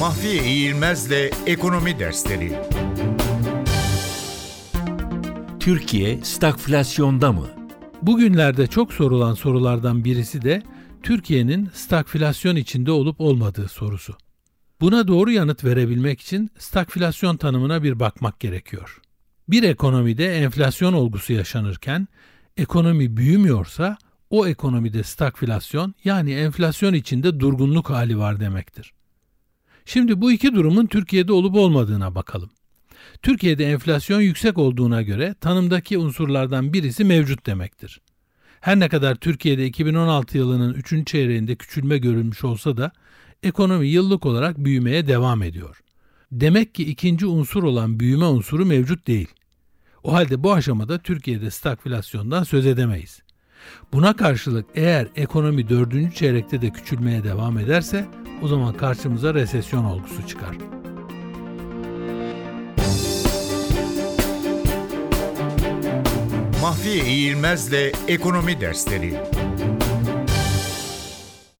Mahfiye İğilmez'le Ekonomi Dersleri Türkiye stagflasyonda mı? Bugünlerde çok sorulan sorulardan birisi de Türkiye'nin stagflasyon içinde olup olmadığı sorusu. Buna doğru yanıt verebilmek için stagflasyon tanımına bir bakmak gerekiyor. Bir ekonomide enflasyon olgusu yaşanırken ekonomi büyümüyorsa o ekonomide stagflasyon yani enflasyon içinde durgunluk hali var demektir. Şimdi bu iki durumun Türkiye'de olup olmadığına bakalım. Türkiye'de enflasyon yüksek olduğuna göre tanımdaki unsurlardan birisi mevcut demektir. Her ne kadar Türkiye'de 2016 yılının 3. çeyreğinde küçülme görülmüş olsa da ekonomi yıllık olarak büyümeye devam ediyor. Demek ki ikinci unsur olan büyüme unsuru mevcut değil. O halde bu aşamada Türkiye'de stagflasyondan söz edemeyiz. Buna karşılık eğer ekonomi dördüncü çeyrekte de küçülmeye devam ederse o zaman karşımıza resesyon olgusu çıkar. Mahfiye İğilmez'le Ekonomi Dersleri